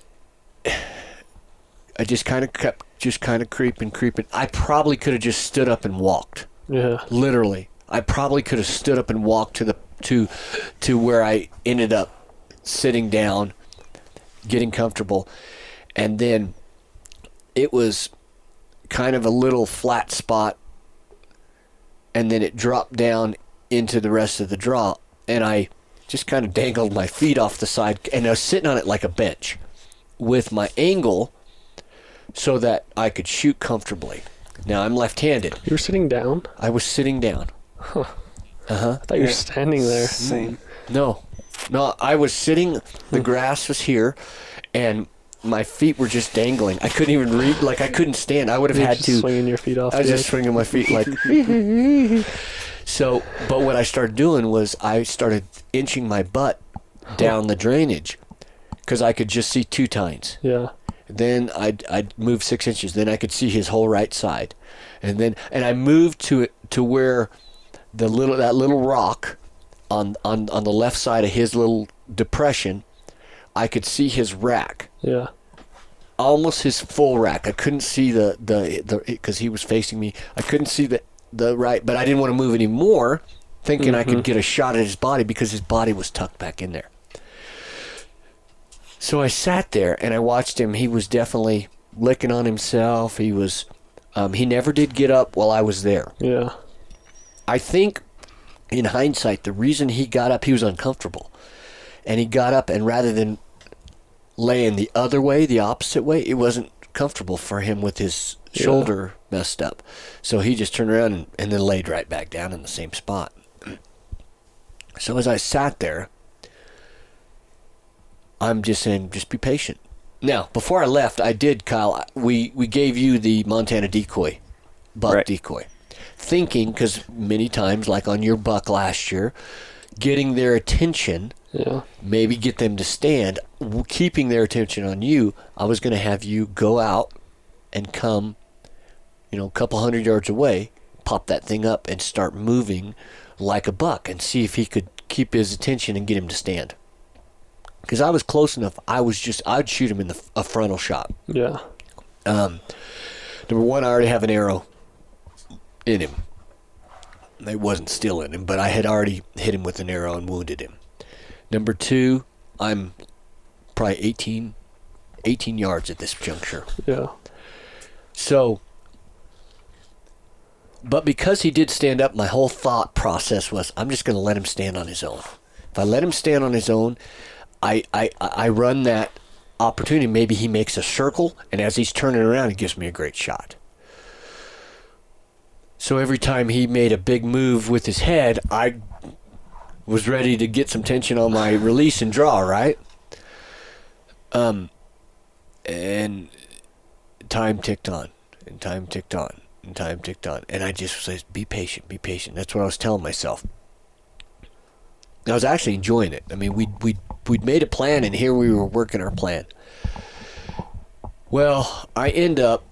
S1: I just kind of kept just kind of creeping creeping. I probably could have just stood up and walked.
S2: Yeah.
S1: Literally. I probably could have stood up and walked to the to to where I ended up sitting down getting comfortable and then it was kind of a little flat spot and then it dropped down into the rest of the draw and I just kind of dangled my feet off the side and I was sitting on it like a bench with my angle so that I could shoot comfortably. Now I'm left-handed.
S2: You were sitting down.
S1: I was sitting down.
S2: Huh.
S1: Uh-huh.
S2: I thought you were standing there.
S3: Same.
S1: No. No, I was sitting the grass was here and my feet were just dangling. I couldn't even read like I couldn't stand. I would have
S2: You're
S1: had
S2: just
S1: to
S2: swinging your feet off.
S1: I was just
S2: edge.
S1: swinging my feet like. so, but what I started doing was I started inching my butt down the drainage because I could just see two tines.
S2: Yeah.
S1: Then I'd, I'd move six inches. Then I could see his whole right side, and then and I moved to it to where the little that little rock on on on the left side of his little depression. I could see his rack,
S2: Yeah.
S1: almost his full rack. I couldn't see the the the because he was facing me. I couldn't see the the right, but I didn't want to move anymore, thinking I could mm-hmm. get a shot at his body because his body was tucked back in there. So I sat there and I watched him. He was definitely licking on himself. He was. Um, he never did get up while I was there.
S2: Yeah.
S1: I think, in hindsight, the reason he got up, he was uncomfortable, and he got up, and rather than laying the other way, the opposite way, it wasn't comfortable for him with his
S2: Yeah.
S1: shoulder messed up. So he just turned around and, and then laid right back down in the same spot. So as I sat there, I'm just saying, just be patient. Now, before I left, I did, Kyle. We we gave you the Montana decoy, buck
S3: Right.
S1: decoy, thinking because many times, like on your buck last year, getting their attention,
S2: Yeah.
S1: maybe get them to stand, keeping their attention on you. I was going to have you go out and come, you know, a couple hundred yards away, pop that thing up, and start moving like a buck, and see if he could keep his attention and get him to stand. Because I was close enough, I was just I'd shoot him in the a frontal shot.
S2: Yeah.
S1: Um, number one, I already have an arrow in him. It wasn't still in him, but I had already hit him with an arrow and wounded him. Number two, I'm probably 18, 18 yards at this juncture.
S2: Yeah.
S1: So, but because he did stand up, my whole thought process was I'm just going to let him stand on his own. If I let him stand on his own, I, I, I run that opportunity. Maybe he makes a circle, and as he's turning around, he gives me a great shot. So every time he made a big move with his head, I was ready to get some tension on my release and draw, right? Um, and time ticked on, and time ticked on, and time ticked on, and I just said, "Be patient, be patient." That's what I was telling myself. I was actually enjoying it. I mean, we we we'd made a plan, and here we were working our plan. Well, I end up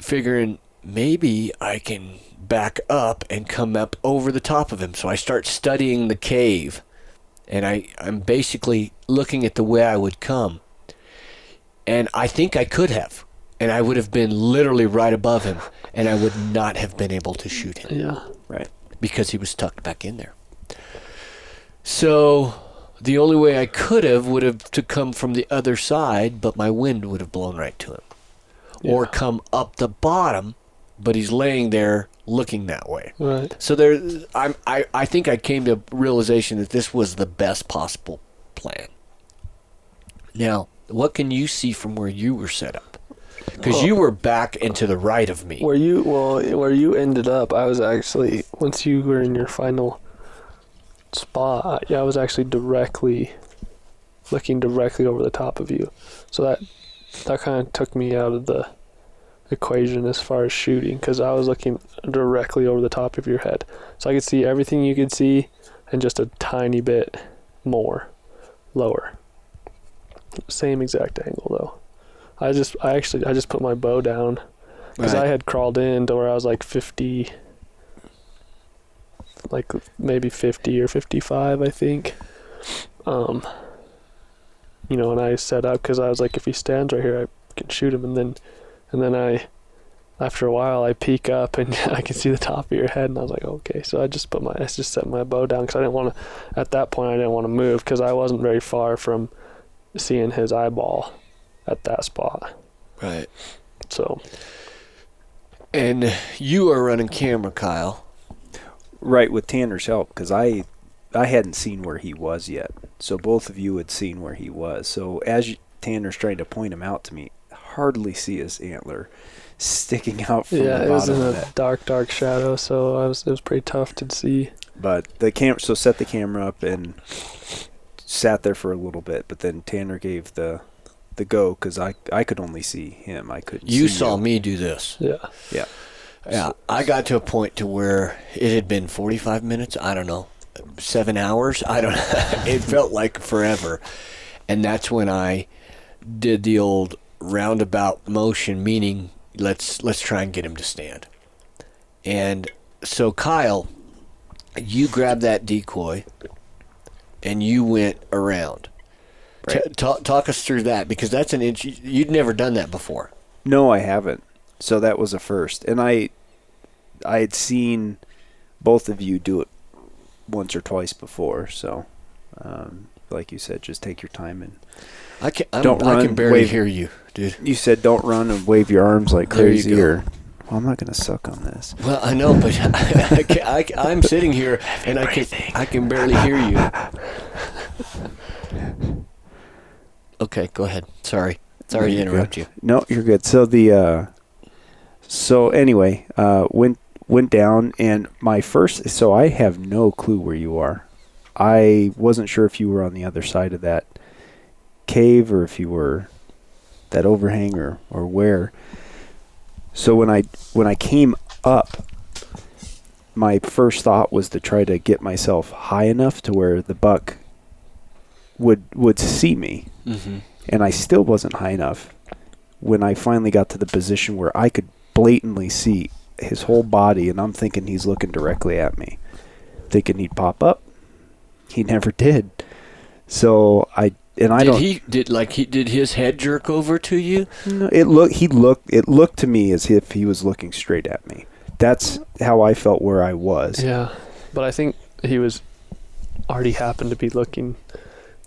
S1: figuring maybe I can back up and come up over the top of him. So I start studying the cave, and I I'm basically looking at the way I would come and I think I could have, and I would have been literally right above him, and I would not have been able to shoot him
S2: Yeah.
S3: Right.
S1: because he was tucked back in there. So the only way I could have would have to come from the other side, but my wind would have blown right to him, or come up the bottom, but he's laying there looking that way.
S2: Right.
S1: So there, I'm, I, I think I came to realization that this was the best possible plan. Now, what can you see from where you were set up? Because you were back and to the right of me.
S2: Where you well, where you ended up, I was actually once you were in your final spot. Yeah, I was actually directly looking directly over the top of you. So that that kind of took me out of the equation as far as shooting because I was looking directly over the top of your head, so I could see everything you could see and just a tiny bit more lower. Same exact angle though. I just I actually I just put my bow down because I had crawled in to where I was like 50, like maybe 50 or 55, I think. Um, you know, and I set up because I was like, if he stands right here, I can shoot him. And then, and then I, after a while, I peek up and I can see the top of your head, and I was like, okay. So I just put my, I just set my bow down because I didn't want to. At that point, I didn't want to move because I wasn't very far from seeing his eyeball at that spot.
S1: Right.
S2: So
S1: And you are running camera, Kyle.
S3: Right with Tanner's help because I I hadn't seen where he was yet. So both of you had seen where he was. So as you, Tanner's trying to point him out to me, hardly see his antler sticking out from
S2: yeah,
S3: the
S2: it was in a
S3: that.
S2: dark, dark shadow, so I was it was pretty tough to see.
S3: But the cam so set the camera up and sat there for a little bit. But then Tanner gave the the go because I I could only see him. I couldn't.
S1: You
S3: see
S1: saw me do this.
S2: Yeah,
S3: Yeah.
S1: Yeah, I got to a point to where it had been 45 minutes. I don't know, seven hours. I don't. it felt like forever, and that's when I did the old roundabout motion, meaning let's let's try and get him to stand. And so Kyle, you grabbed that decoy, and you went around. talk, talk us through that because that's an inch. You'd never done that before.
S3: No, I haven't. So that was a first, and I, I had seen both of you do it once or twice before. So, um, like you said, just take your time and.
S1: I can I'm,
S3: Don't
S1: I
S3: run,
S1: can barely
S3: wave-
S1: hear you, dude.
S3: You said don't run and wave your arms like crazy, or well, I'm not gonna suck on this.
S1: Well, I know, but I I, am sitting here and I can I can barely hear you. Okay, go ahead. Sorry, sorry to interrupt
S3: good.
S1: you.
S3: No, you're good. So the uh so anyway, uh went went down and my first so I have no clue where you are. I wasn't sure if you were on the other side of that cave or if you were that overhang or, or where. So when I when I came up my first thought was to try to get myself high enough to where the buck would would see me
S1: Mm-hmm.
S3: and I still wasn't high enough when I finally got to the position where I could blatantly see his whole body, and I'm thinking he's looking directly at me, thinking he'd pop up. He never did. So I and I
S1: did
S3: don't.
S1: he did like he did his head jerk over to you?
S3: No, it look he looked it looked to me as if he was looking straight at me. That's how I felt where I was.
S2: Yeah, but I think he was already happened to be looking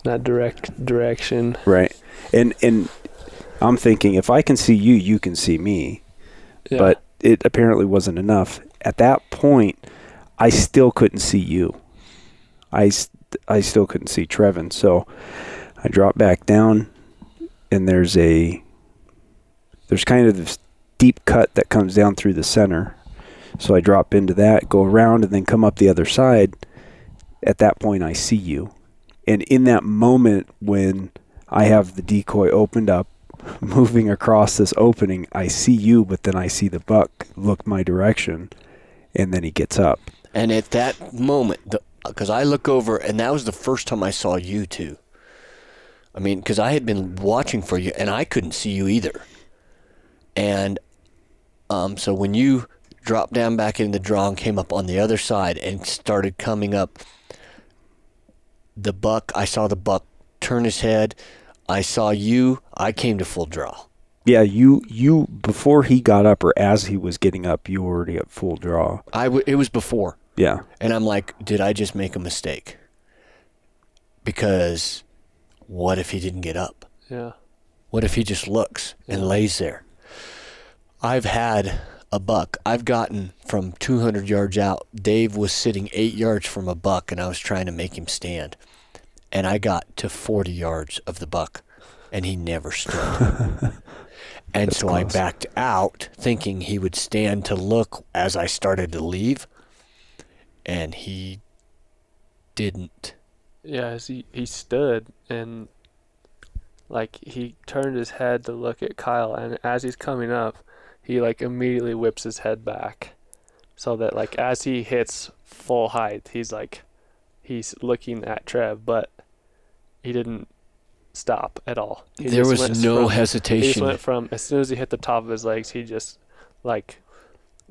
S2: that direct direction.
S3: Right. And and I'm thinking if I can see you, you can see me.
S2: Yeah.
S3: but it apparently wasn't enough. At that point, I still couldn't see you. I, I still couldn't see Trevin. So I dropped back down, and there's a there's kind of this deep cut that comes down through the center. So I drop into that, go around, and then come up the other side. At that point, I see you, and in that moment when I have the decoy opened up moving across this opening, I see you, but then I see the buck look my direction, and then he gets up.
S1: And at that moment, because I look over, and that was the first time I saw you two. I mean, because I had been watching for you, and I couldn't see you either. And um, so when you dropped down back into the draw and came up on the other side and started coming up, the buck, I saw the buck turn his head. I saw you. I came to full draw.
S3: Yeah, you you before he got up or as he was getting up, you were already at full draw.
S1: I w- it was before.
S3: Yeah,
S1: And I'm like, did I just make a mistake? Because what if he didn't get up?
S2: yeah.
S1: What if he just looks and lays there? I've had a buck. I've gotten from 200 yards out. Dave was sitting eight yards from a buck, and I was trying to make him stand. And I got to 40 yards of the buck, and he never stood. and
S3: That's
S1: so I backed out, thinking he would stand to look as I started to leave, and he didn't.
S2: Yeah, as he, he stood and like he turned his head to look at Kyle and as he's coming up, he like immediately whips his head back. So that like as he hits full height, he's like he's looking at Trev, but he didn't stop at all. He
S1: there was no
S2: from- He just
S1: hesitation.
S2: went from as soon as he hit the top of his legs, he just like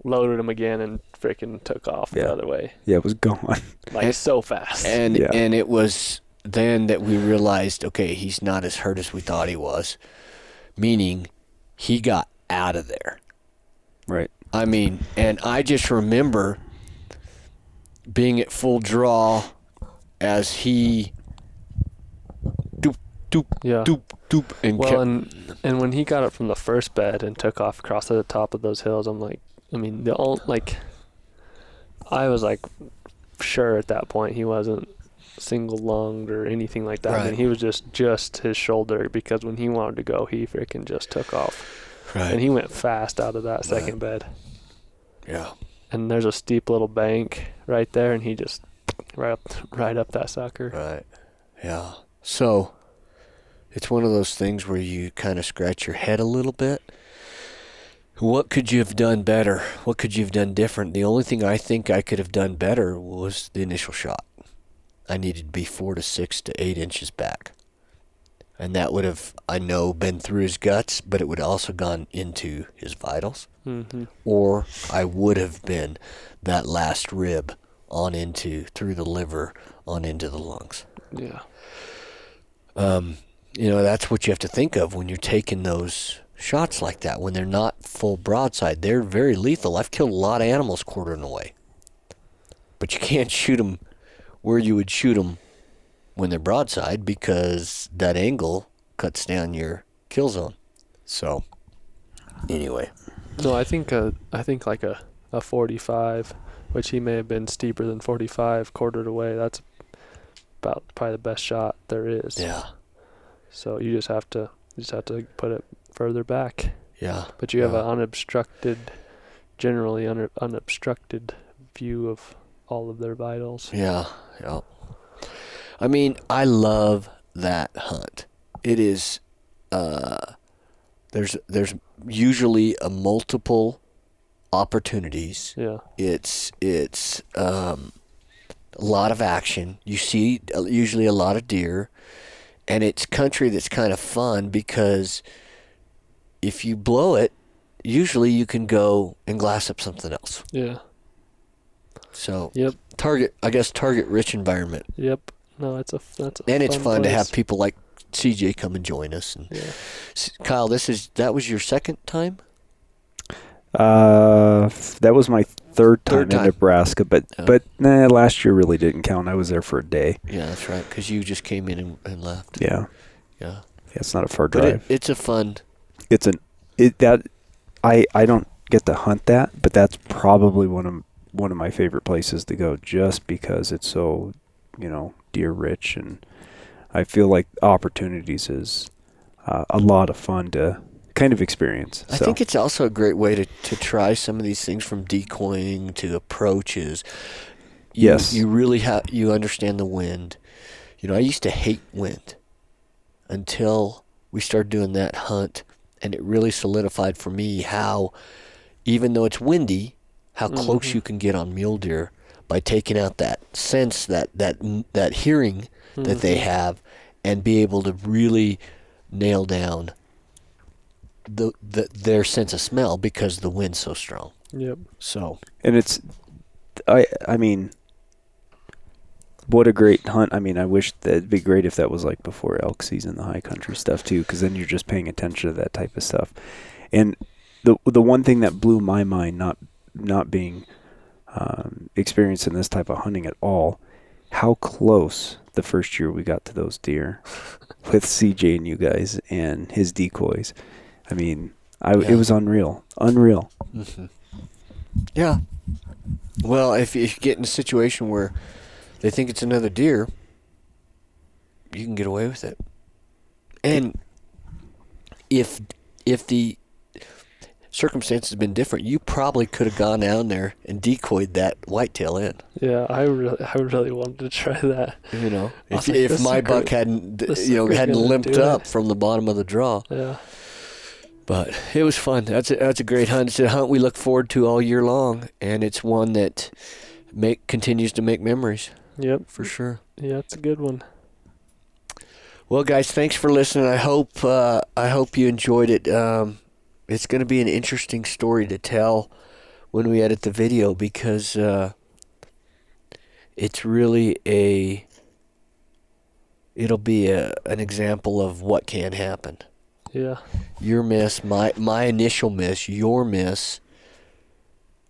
S2: loaded him again and freaking took off
S3: Yeah.
S2: the other way.
S3: yeah, it was gone.
S2: Like
S1: And-
S2: so fast.
S1: and
S3: Yeah.
S1: and it was then that we realized okay he's not as hurt as we thought he was meaning he got out of there
S3: Right.
S1: i mean and i just remember being at full draw as he doop doop
S2: yeah.
S1: doop doop and
S2: Well,
S1: kept,
S2: and and when he got up from the first bed and took off across to the top of those hills, I'm like, I mean, the all like, I was like, sure at that point he wasn't single lunged or anything like that.
S1: Right.
S2: I mean, he was just just his shoulder because when he wanted to go, he freaking just took off,
S1: right
S2: and he went fast out of that second bed.
S1: yeah
S2: And there's a steep little bank right there, and he just right up right up that sucker.
S1: Right. Yeah. So it's one of those things where you kind of scratch your head a little bit. What could you have done better? What could you have done different? The only thing I think I could have done better was the initial shot. I needed to be four to six to eight inches back. And that would have, I know, been through his guts, but it would also gone into his vitals.
S2: hmm
S1: Or I would have been that last rib on into, through the liver, on into the lungs.
S2: Yeah.
S1: Um, you know, that's what you have to think of when you're taking those shots like that. When they're not full broadside, they're very lethal. I've killed a lot of animals quartering away, but you can't shoot them where you would shoot them when they're broadside because that angle cuts down your kill zone. So, anyway,
S2: No, I think uh, I think like a, a 45, which he may have been steeper than 45, quartered away. That's about probably the best shot there is.
S1: yeah,
S2: So you just have to you just have to put it further back.
S1: yeah,
S2: But you have
S1: Yeah.
S2: an unobstructed, generally un- unobstructed view of all of their vitals.
S1: yeah, yeah. I mean, I love that hunt. It is. Uh, there's there's usually a multiple opportunities.
S2: Yeah.
S1: It's it's um, a lot of action. You see uh, usually a lot of deer, and it's country that's kind of fun because if you blow it, usually you can go and glass up something else.
S2: Yeah.
S1: So
S2: Yep.
S1: target, I guess, target rich environment,
S2: Yep. No, it's a that's a
S1: and it's fun to have people like CJ come and join us. And
S2: Yeah.
S1: Kyle, this is that was your second time.
S3: Uh, that was my third time
S1: Third
S3: in. Nebraska, but
S1: Yeah.
S3: but nah, last year really didn't count. I was there for a day.
S1: Yeah, that's right. Because you just came in and, and left.
S3: Yeah,
S1: Yeah,
S3: yeah it's not a far
S1: but it,
S3: drive.
S1: it's a fun.
S3: it's an it that I I don't get to hunt that, but that's probably one of one of my favorite places to go, just because it's so you know deer rich, and I feel like opportunities is uh, a lot of fun to kind of experience.
S1: I
S3: so.
S1: think it's also a great way to, to try some of these things from decoying to approaches. You,
S3: Yes.
S1: you really have you understand the wind. You know, I used to hate wind until we started doing that hunt, and it really solidified for me how, even though it's windy, how close
S2: Mhm.
S1: you can get on mule deer by taking out that sense that that that hearing that they have, and be able to really nail down the, the their sense of smell because the wind's so strong.
S2: Yep.
S1: So
S3: and it's I I mean what a great hunt. I mean, I wish that'd be great if that was like before elk season, the high country stuff too, because then you're just paying attention to that type of stuff. And the the one thing that blew my mind, not not being um, experienced in this type of hunting at all, how close the first year we got to those deer with CJ and you guys and his decoys. I mean, I
S1: Yeah.
S3: it was unreal, unreal.
S1: hmm yeah. Well, if, if you get in a situation where they think it's another deer, you can get away with it. And if if the circumstances had been different, you probably could have gone down there and decoyed that whitetail in.
S2: Yeah, I really, I really wanted to try that.
S1: You know, if
S2: like,
S1: if my
S2: sucker-
S1: buck hadn't d- you know hadn't limped up
S2: it.
S1: from the bottom of the draw.
S2: Yeah.
S1: But it was fun. That's a, that's a great hunt. It's a hunt we look forward to all year long, and it's one that make continues to make memories
S2: Yep.
S1: for sure.
S2: Yeah, it's a good one.
S1: Well, guys, thanks for listening. I hope uh, I hope you enjoyed it. Um, it's going to be an interesting story to tell when we edit the video because uh, it's really a it'll be a an example of what can happen.
S2: Yeah.
S1: your miss, my my initial miss, your miss.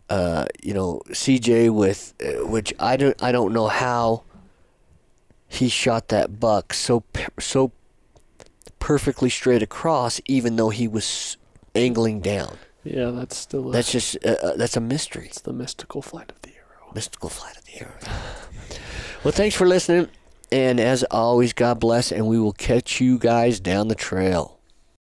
S1: Uh, you know, CJ with uh, which I don't I don't know how he shot that buck so so perfectly straight across, even though he was angling down.
S2: Yeah, that's still a,
S1: That's just uh, uh, that's a mystery,
S2: it's the mystical flight of the arrow.
S1: mystical flight of the arrow. well, thanks for listening, and as always, God bless, and we will catch you guys down the trail.